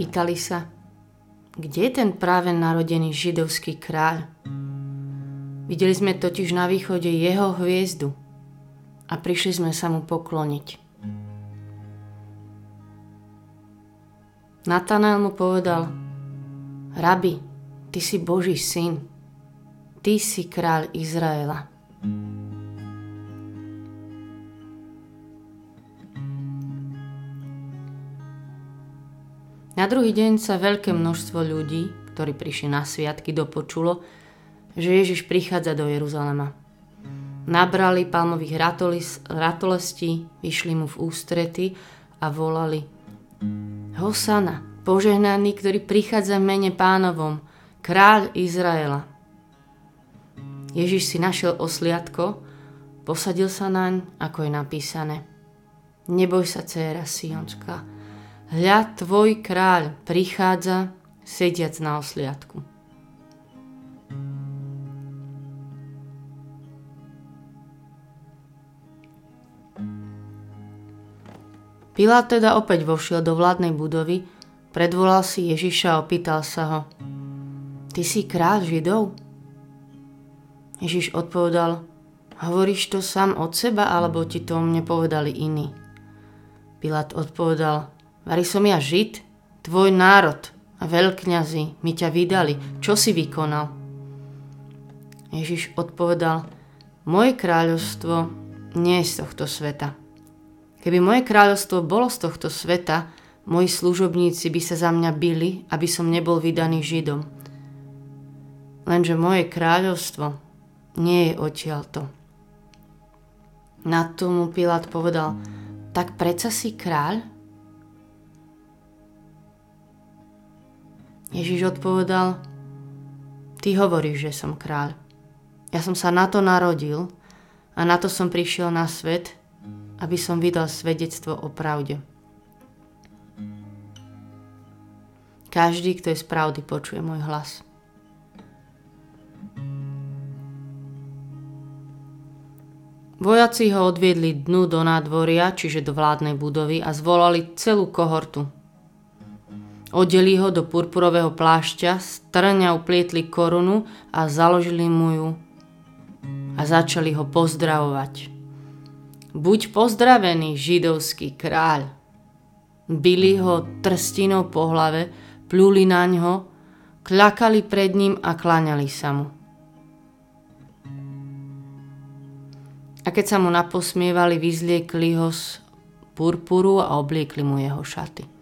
Pýtali sa, kde je ten práve narodený židovský kráľ? Videli sme totiž na východe jeho hviezdu a prišli sme sa mu pokloniť. Natanael mu povedal, Rabi, ty si Boží syn, ty si kráľ Izraela. Na druhý deň sa veľké množstvo ľudí, ktorí prišli na sviatky, dopočulo, že Ježiš prichádza do Jeruzalema. Nabrali palmových ratolis, ratolestí, vyšli mu v ústrety a volali Hosana, požehnaný, ktorý prichádza v mene pánovom, kráľ Izraela. Ježiš si našiel osliadko, posadil sa naň, ako je napísané. Neboj sa, dcéra Sionská, hľa tvoj kráľ prichádza, sediac na osliadku. Pilát teda opäť vošiel do vládnej budovy, predvolal si Ježiša a opýtal sa ho. Ty si kráľ Židov? Ježiš odpovedal, hovoríš to sám od seba, alebo ti to o mne povedali iní? Pilát odpovedal, vari som ja Žid, tvoj národ a veľkňazi mi ťa vydali, čo si vykonal? Ježiš odpovedal, moje kráľovstvo nie je z tohto sveta. Keby moje kráľovstvo bolo z tohto sveta, moji služobníci by sa za mňa byli, aby som nebol vydaný Židom. Lenže moje kráľovstvo nie je odtiaľto. Na tomu Pilát povedal, tak predsa si kráľ? Ježiš odpovedal, ty hovoríš, že som kráľ. Ja som sa na to narodil a na to som prišiel na svet, aby som vydal svedectvo o pravde. Každý, kto je z pravdy, počuje môj hlas. Vojaci ho odviedli dnu do nádvoria, čiže do vládnej budovy a zvolali celú kohortu. Odeli ho do purpurového plášťa, strňa uplietli korunu a založili mu ju a začali ho pozdravovať. Buď pozdravený, židovský kráľ. Bili ho trstinou po hlave, plúli na ňo, kľakali pred ním a kláňali sa mu. A keď sa mu naposmievali, vyzliekli ho z purpuru a obliekli mu jeho šaty.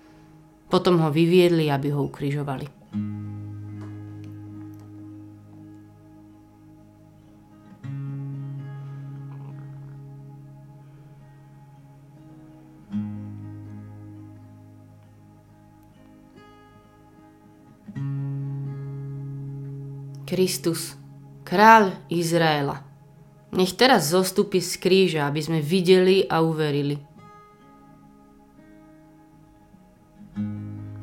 Potom ho vyviedli, aby ho ukrižovali. Kristus, kráľ Izraela. Nech teraz zostupí z kríža, aby sme videli a uverili.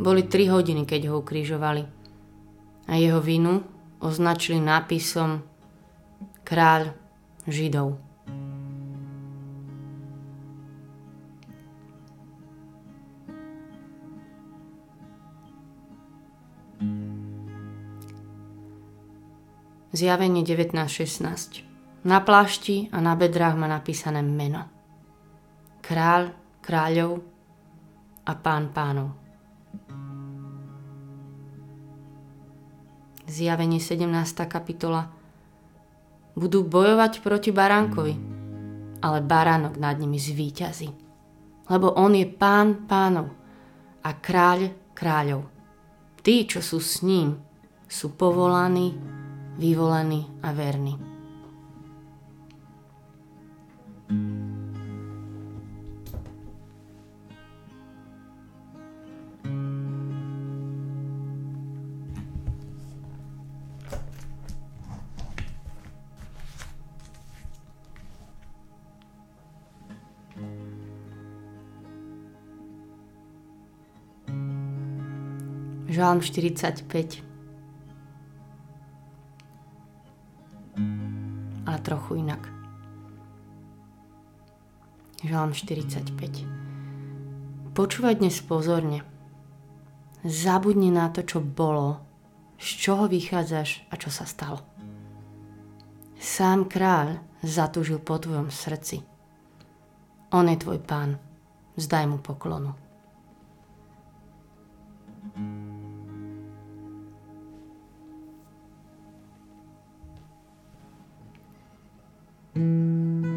Boli tri hodiny, keď ho ukrižovali a jeho vinu označili nápisom Kráľ Židov. Zjavenie 19.16. Na plášti a na bedrách má napísané meno. Kráľ kráľov a pán pánov. Zjavenie 17. kapitola. Budú bojovať proti baránkovi, ale baránok nad nimi zvíťazí. Lebo on je pán pánov a kráľ kráľov. Tí, čo sú s ním, sú povolaní vyvolený a verný. Žalm 45 trochu inak. Žalm 45. Počúvaj dnes pozorne. Zabudni na to, čo bolo, z čoho vychádzaš a čo sa stalo. Sám kráľ zatúžil po tvojom srdci. On je tvoj pán. Zdaj mu poklonu. Aký je tu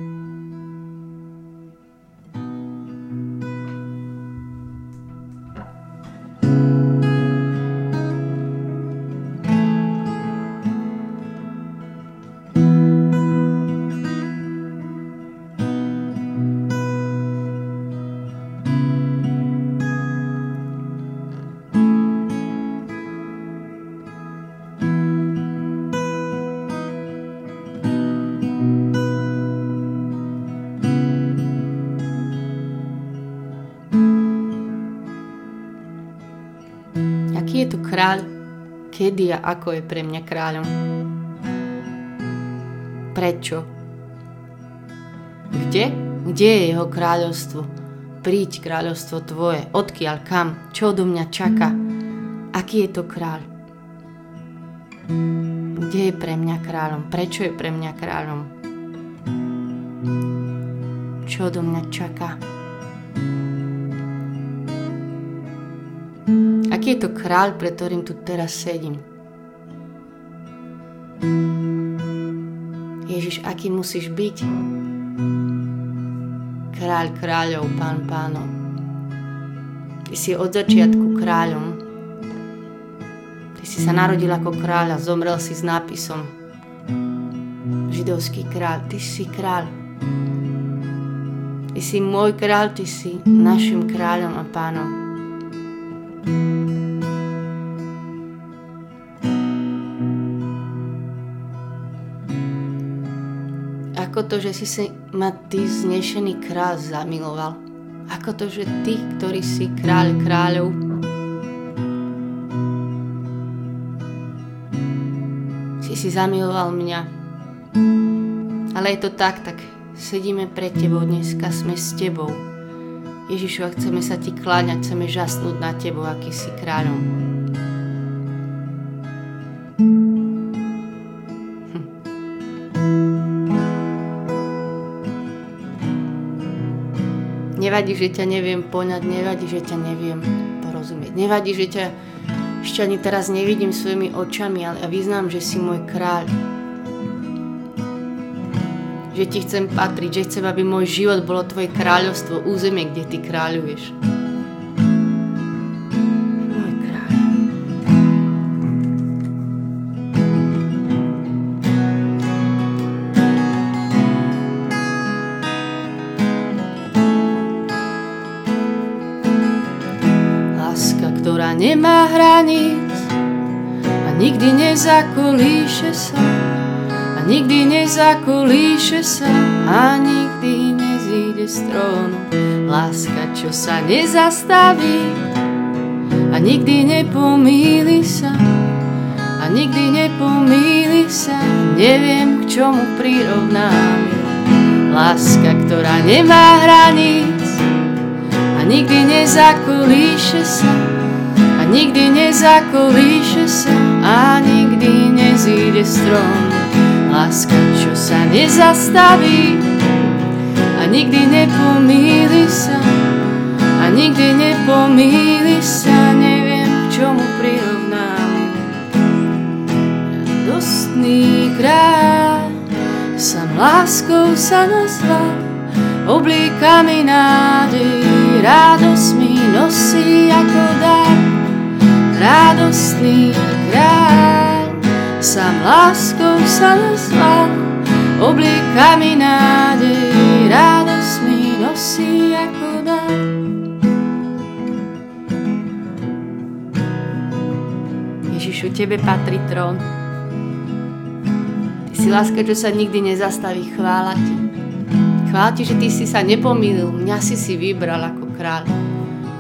kráľ? Kedy a ako je pre mňa kráľom? Prečo? Kde? Kde je jeho kráľovstvo? Príď kráľovstvo tvoje, odkiaľ, kam, čo do mňa čaká? Aký je to kráľ? Kde je pre mňa kráľom? Prečo je pre mňa kráľom? Čo do mňa čaká? Aký je to kráľ, pre ktorým tu teraz sedím? Ježiš, aký musíš byť? Kráľ kráľov, pán pánov. Ty si od začiatku kráľom. Ty si sa narodil ako kráľ a zomrel si s nápisom Židovský kráľ. Ty si kráľ. Ty si môj kráľ, ty si našim kráľom a pánom. Ako to, že si si ma ty znešený kráľ zamiloval. Ako to, že ty, ktorý si kráľ kráľov, si si zamiloval mňa. Ale je to tak, tak sedíme pred tebou dneska, sme s tebou. Ježišu, a chceme sa ti kláňať, chceme žasnúť na tebou, aký si kráľom. Nevadí, že ťa neviem poňať, nevadí, že ťa neviem porozumieť. Nevadí, že ťa ešte ani teraz nevidím svojimi očami, ale ja vyznám, že si môj kráľ. Že ti chcem patriť, že chcem, aby môj život bolo tvoje kráľovstvo, územie, kde ty kráľuješ. Nikdy nezakolíše sa. A nikdy nezakolíše sa. A nikdy nezíde z trónu. Láska, čo sa nezastaví. A nikdy nepomíli sa. A nikdy nepomíli sa, neviem k čomu prirovnám. Láska, ktorá nemá hraníc a nikdy nezakolíše sa nikdy nezakolíše sa a nikdy nezíde strom. Láska, čo sa nezastaví a nikdy nepomíli sa a nikdy nepomíli sa, neviem k čomu prirovnám. Radostný kráľ, sam láskou sa nazval, oblíkami nádej, radosť mi nosí ako dar radostný kráľ, sám láskou sa nazval, oblíkami nádej, radosť mi nosí ako dar. Ježišu, Tebe patrí trón. Ty si láska, čo sa nikdy nezastaví, chvála Ti. Chvála Ti, že Ty si sa nepomýlil, mňa si si vybral ako kráľ.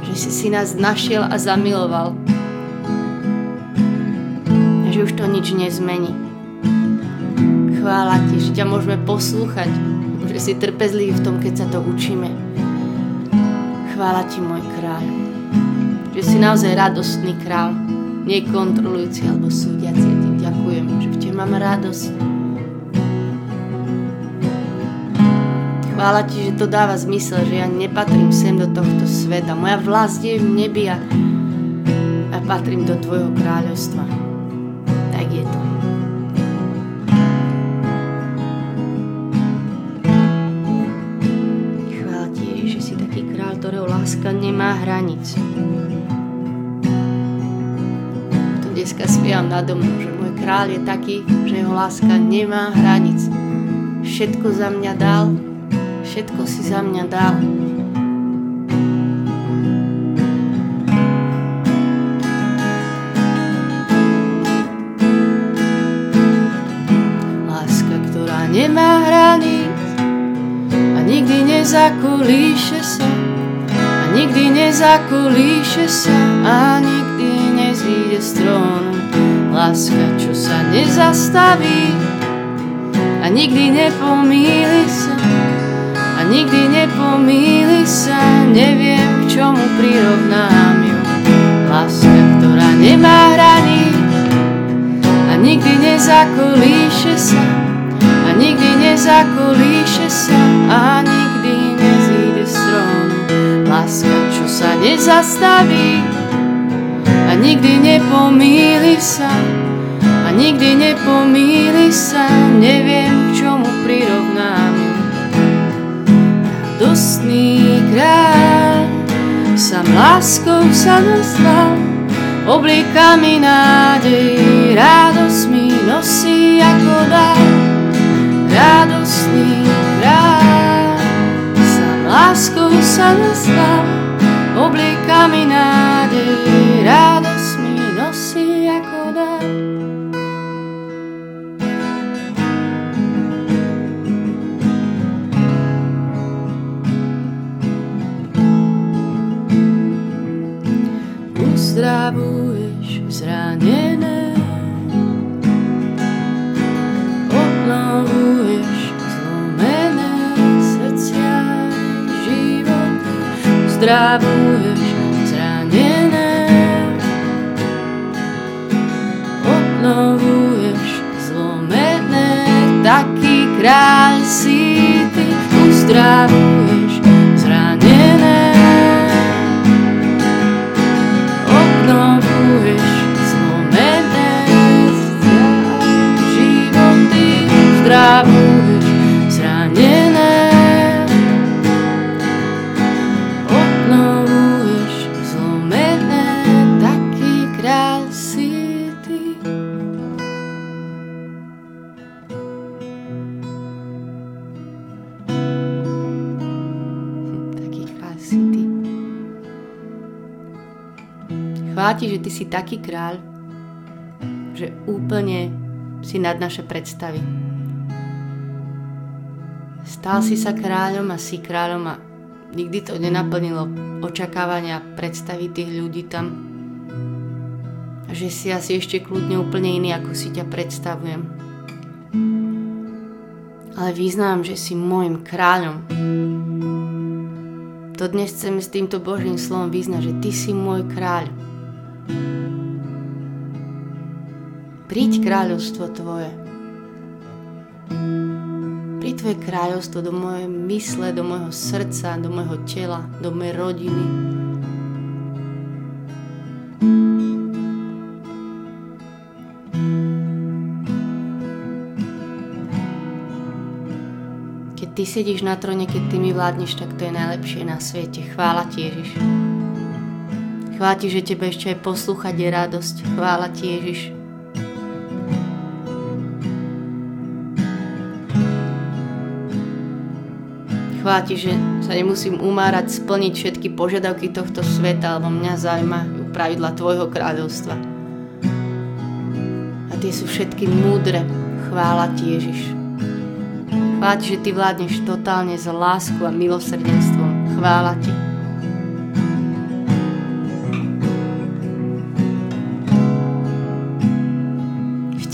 Že si si nás našiel a zamiloval že už to nič nezmení. Chvála ti, že ťa môžeme poslúchať, že si trpezlivý v tom, keď sa to učíme. Chvála ti, môj kráľ, že si naozaj radostný král, nekontrolujúci alebo súdiaci. Ja ti ďakujem, že v tebe mám radosť. Chvála ti, že to dáva zmysel, že ja nepatrím sem do tohto sveta. Moja vlast je v nebi a, a patrím do tvojho kráľovstva. Láska nemá hranic. Tu dneska spievam nado mnou, že môj kráľ je taký, že jeho láska nemá hranic. Všetko za mňa dal, všetko si za mňa dal. Láska, ktorá nemá hraníc a nikdy a nikdy nezakolíše sa a nikdy nezíde z trónu. Láska, čo sa nezastaví a nikdy nepomíli sa nikdy nepomíli sa, neviem k čomu prirovnám ju. Láska, ktorá nemá hraní a nikdy nezakolíše sa, a nikdy nezakolíše sa a nikdy nezíde z. Láska, sa nezastaví a nikdy nepomíli sa, a nikdy nepomíli sa, neviem k čomu prirovnám ju radostný kráľ, sam láskou sa nazval, oblíka mi nádej, radosť mi nosí ako dar. Radostný kráľ, sam láskou sa nazval, oblíka mi nádej, radosť mi nosí ako dar. uzdravuješ zranené. Obnovuješ Uzdravuješ zranené. Obnovuješ zlomené, taký kráľ si ty. Uzdravuješ Že ty si taký kráľ, že úplne si nad naše predstavy. Stal si sa kráľom a si kráľom a nikdy to nenaplnilo očakávania predstavy tých ľudí tam. A že si asi ešte kľudne úplne iný, ako si ťa predstavujem. Ale význam, že si môjim kráľom. To dnes chceme s týmto Božím slovom vyznať, že Ty si môj kráľ. Príď kráľovstvo Tvoje Tvoje kráľovstvo do mojej mysle, do môjho srdca, do môjho tela, do mojej rodiny. Keď Ty sedíš na trone, keď Ty mi vládneš, tak to je najlepšie na svete. Chvála Ti, Ježiš. Chvála Ti, že Tebe ešte aj poslúchať je radosť. Chvála Ti, Ježiš. Chvála ti, že sa nemusím umárať splniť všetky požiadavky tohto sveta, lebo mňa zaujímajú pravidla tvojho kráľovstva. A tie sú všetky múdre. Chvála ti, Ježiš. Chvála ti, že ty vládneš totálne za lásku a milosrdenstvom. Chvála ti.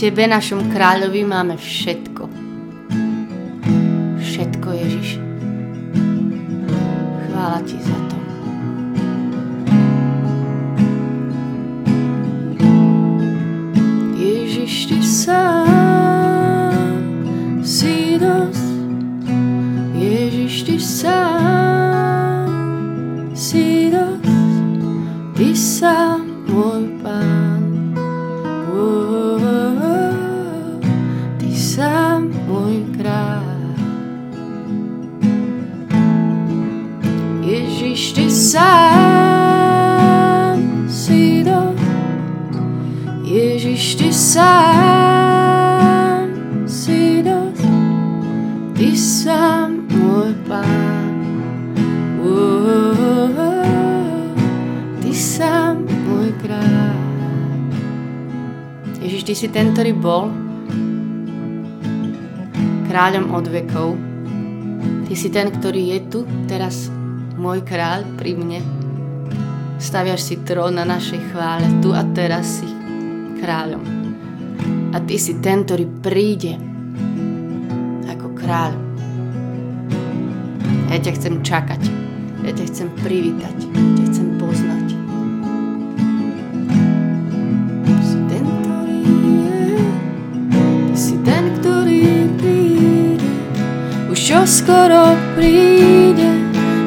Tebe, našom kráľovi, máme všetko. Si ten, ktorý bol kráľom od vekov. Ty si ten, ktorý je tu teraz, môj kráľ pri mne. Staviaš si trón na našej chvále, tu a teraz si kráľom. A Ty si ten, ktorý príde ako kráľ. Ja ťa chcem čakať. Ja ťa chcem privítať. Ťa chcem poznať. Skoro príde.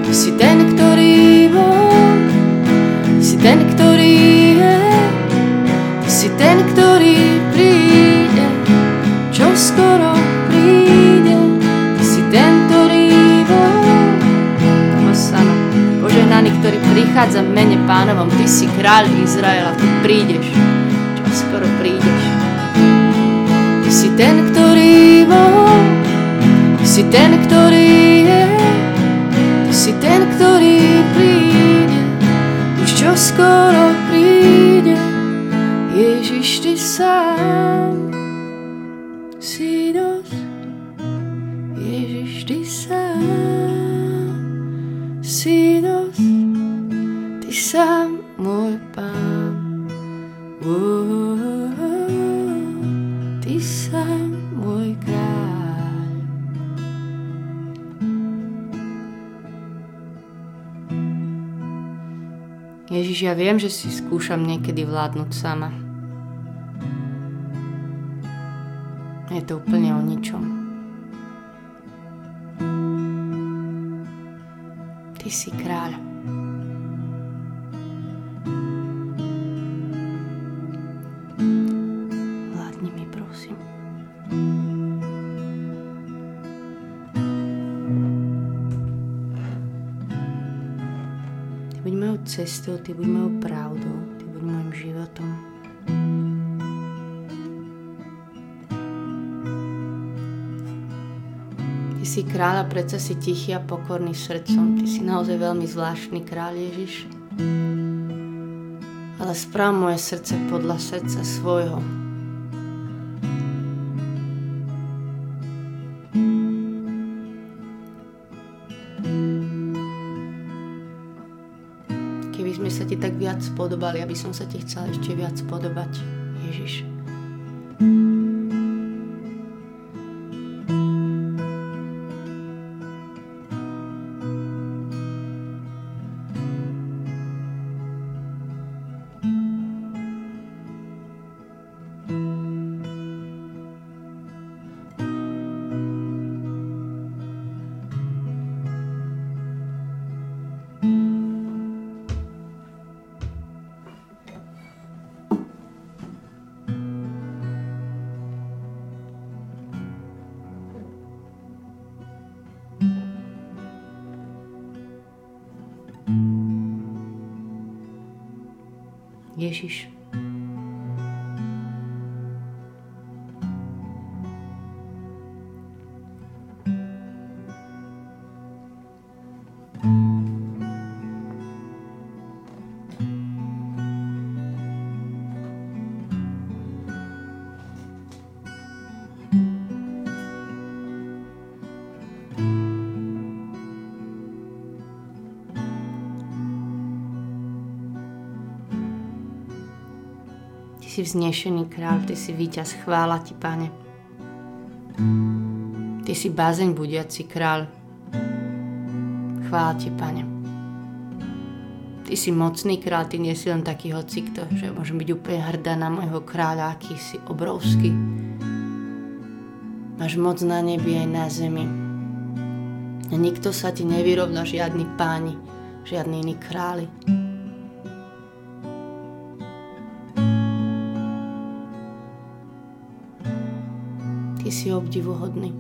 Ty si ten, ktorý bol. Ty si ten, ktorý je. Ty si ten, ktorý príde. Čo skoro príde. Ty si ten, ktorý bol. Hosana. Požehnaný, ktorý prichádza v mene pánovom. Ty si kráľ Izraela. Ty prídeš. Čo skoro prídeš. Ty si ten, ktorý bol. Si ten, ktorý je. Ty si ten, ktorý príde. Už čo skoro príde. Ježiš, ty sám si dosť. Ježiš, ty sám si dosť. Ty sám Ježiš, ja viem, že si skúšam niekedy vládnuť sama. Je to úplne o ničom. Ty si kráľ. Cestou, ty buď mojou pravdou, ty buď mojim životom. Ty si kráľ a predsa si tichý a pokorný srdcom. Ty si naozaj veľmi zvláštny kráľ Ježiš. Ale správ moje srdce podľa srdca svojho. Podobali, aby som sa ti chcela ešte viac podobať, Ježiš. Ježiš. Si vznešený kráľ, Ty si víťaz, chvála Ti, Pane. Ty si bázeň budiaci kráľ. Chvála Ti, Pane. Ty si mocný kráľ, Ty nie si len taký hocikto, že môžem byť úplne hrdá na môjho kráľa, aký si obrovský. Máš moc na nebi aj na zemi. A nikto sa ti nevyrovná, žiadny páni, žiadny iný králi. Si obdivuhodný.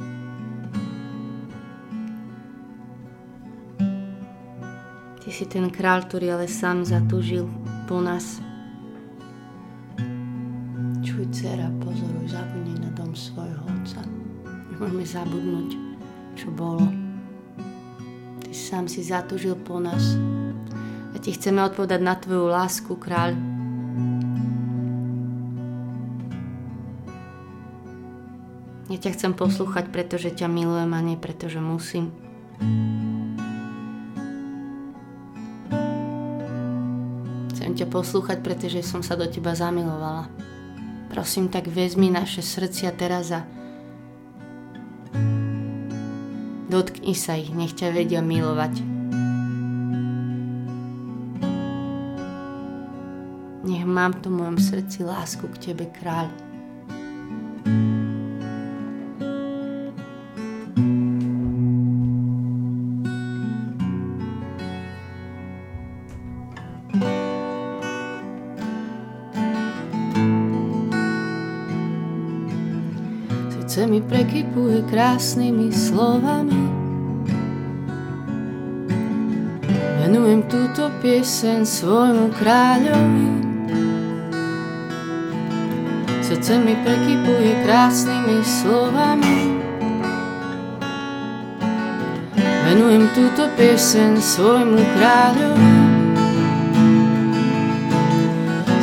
Ty si ten král, ktorý ale sám zatúžil po nás. Čuj, dcera, pozoruj, zabudni na dom svojho otca. Nemôžeme zabudnúť, čo bolo. Ty sám si zatúžil po nás. A ti chceme odpovedať na tvoju lásku, kráľ. Ja ťa chcem poslúchať, pretože ťa milujem a nie pretože musím. Chcem ťa poslúchať, pretože som sa do teba zamilovala. Prosím, tak vezmi naše srdcia teraz a dotkni sa ich, nech ťa vedia milovať. Nech mám v mojom srdci lásku k Tebe, kráľ. Srdce mi prekypuje krásnymi slovami. Venujem túto piesen svojmu kráľovi. Srdce mi prekypuje krásnymi slovami. Venujem túto piesen svojmu kráľovi.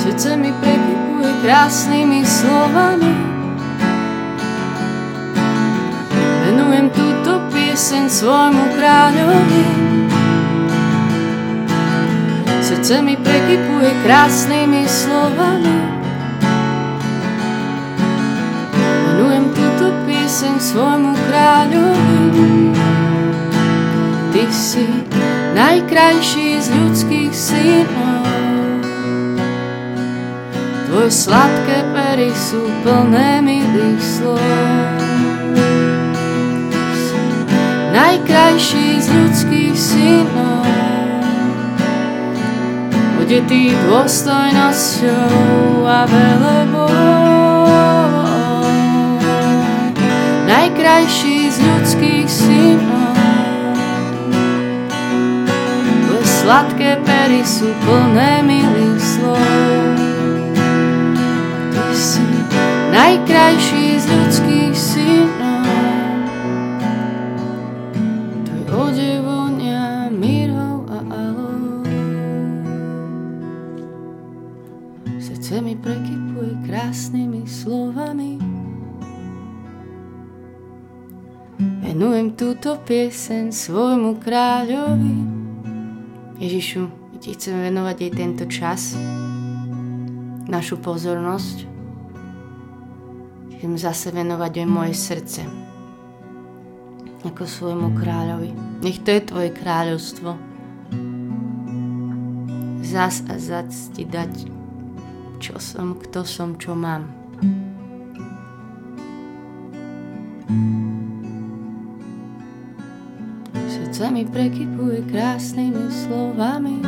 Srdce mi prekypuje krásnymi slovami. Pieseň svojmu kráľovi. Srdce mi prekypuje krásnymi slovami. Venujem túto pieseň svojmu kráľovi. Ty si najkrajší z ľudských synov. Tvoje sladké pery sú plné milých slov najkrajší z ľudských synov. Odetý dôstojnosťou a velebou. Najkrajší z ľudských synov. Tvoje sladké pery sú plné milých slov. Ty si najkrajší z ľudských Venujem túto piesen svojmu kráľovi. Ježišu, ti chcem venovať aj tento čas, našu pozornosť. Chcem zase venovať aj moje srdce ako svojmu kráľovi. Nech to je tvoje kráľovstvo. Zas a zas ti dať čo som, kto som, čo mám. Srdce mi prekypuje krásnymi slovami.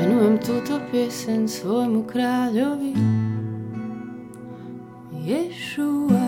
Venujem túto piesen svojmu kráľovi. Ješua.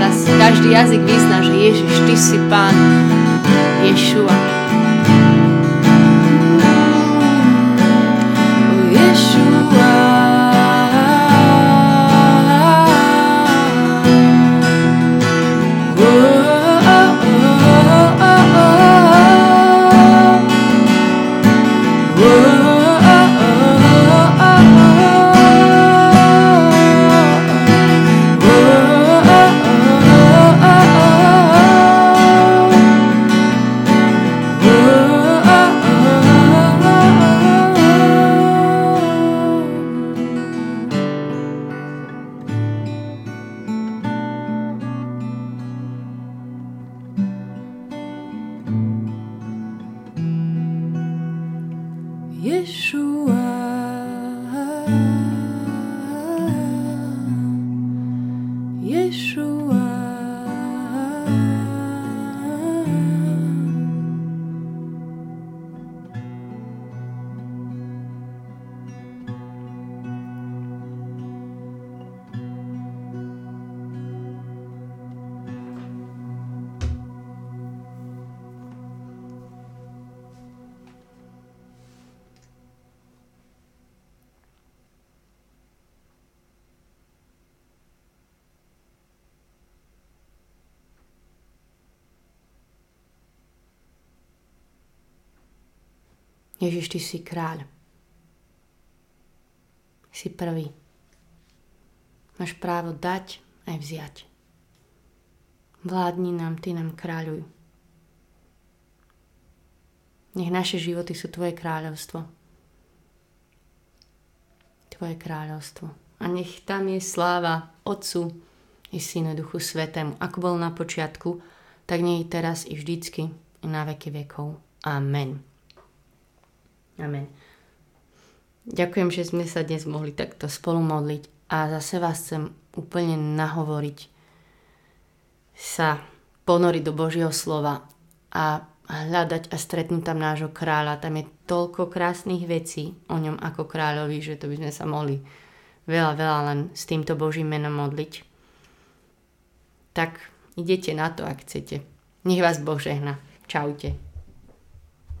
teraz každý jazyk vyzná, že Ježiš, Ty si Pán Ješua. Ješua. 耶稣啊。Ježiš, ty si kráľ. Si prvý. Máš právo dať aj vziať. Vládni nám, ty nám kráľuj. Nech naše životy sú tvoje kráľovstvo. Tvoje kráľovstvo. A nech tam je sláva Otcu i Synu Duchu Svetému, ako bol na počiatku, tak nie teraz i vždycky, i na veky vekov. Amen. Amen. Ďakujem, že sme sa dnes mohli takto spolu modliť a zase vás chcem úplne nahovoriť sa ponoriť do Božieho slova a hľadať a stretnúť tam nášho kráľa. Tam je toľko krásnych vecí o ňom ako kráľovi, že to by sme sa mohli veľa, veľa len s týmto Božím menom modliť. Tak idete na to, ak chcete. Nech vás Boh žehna. Čaute.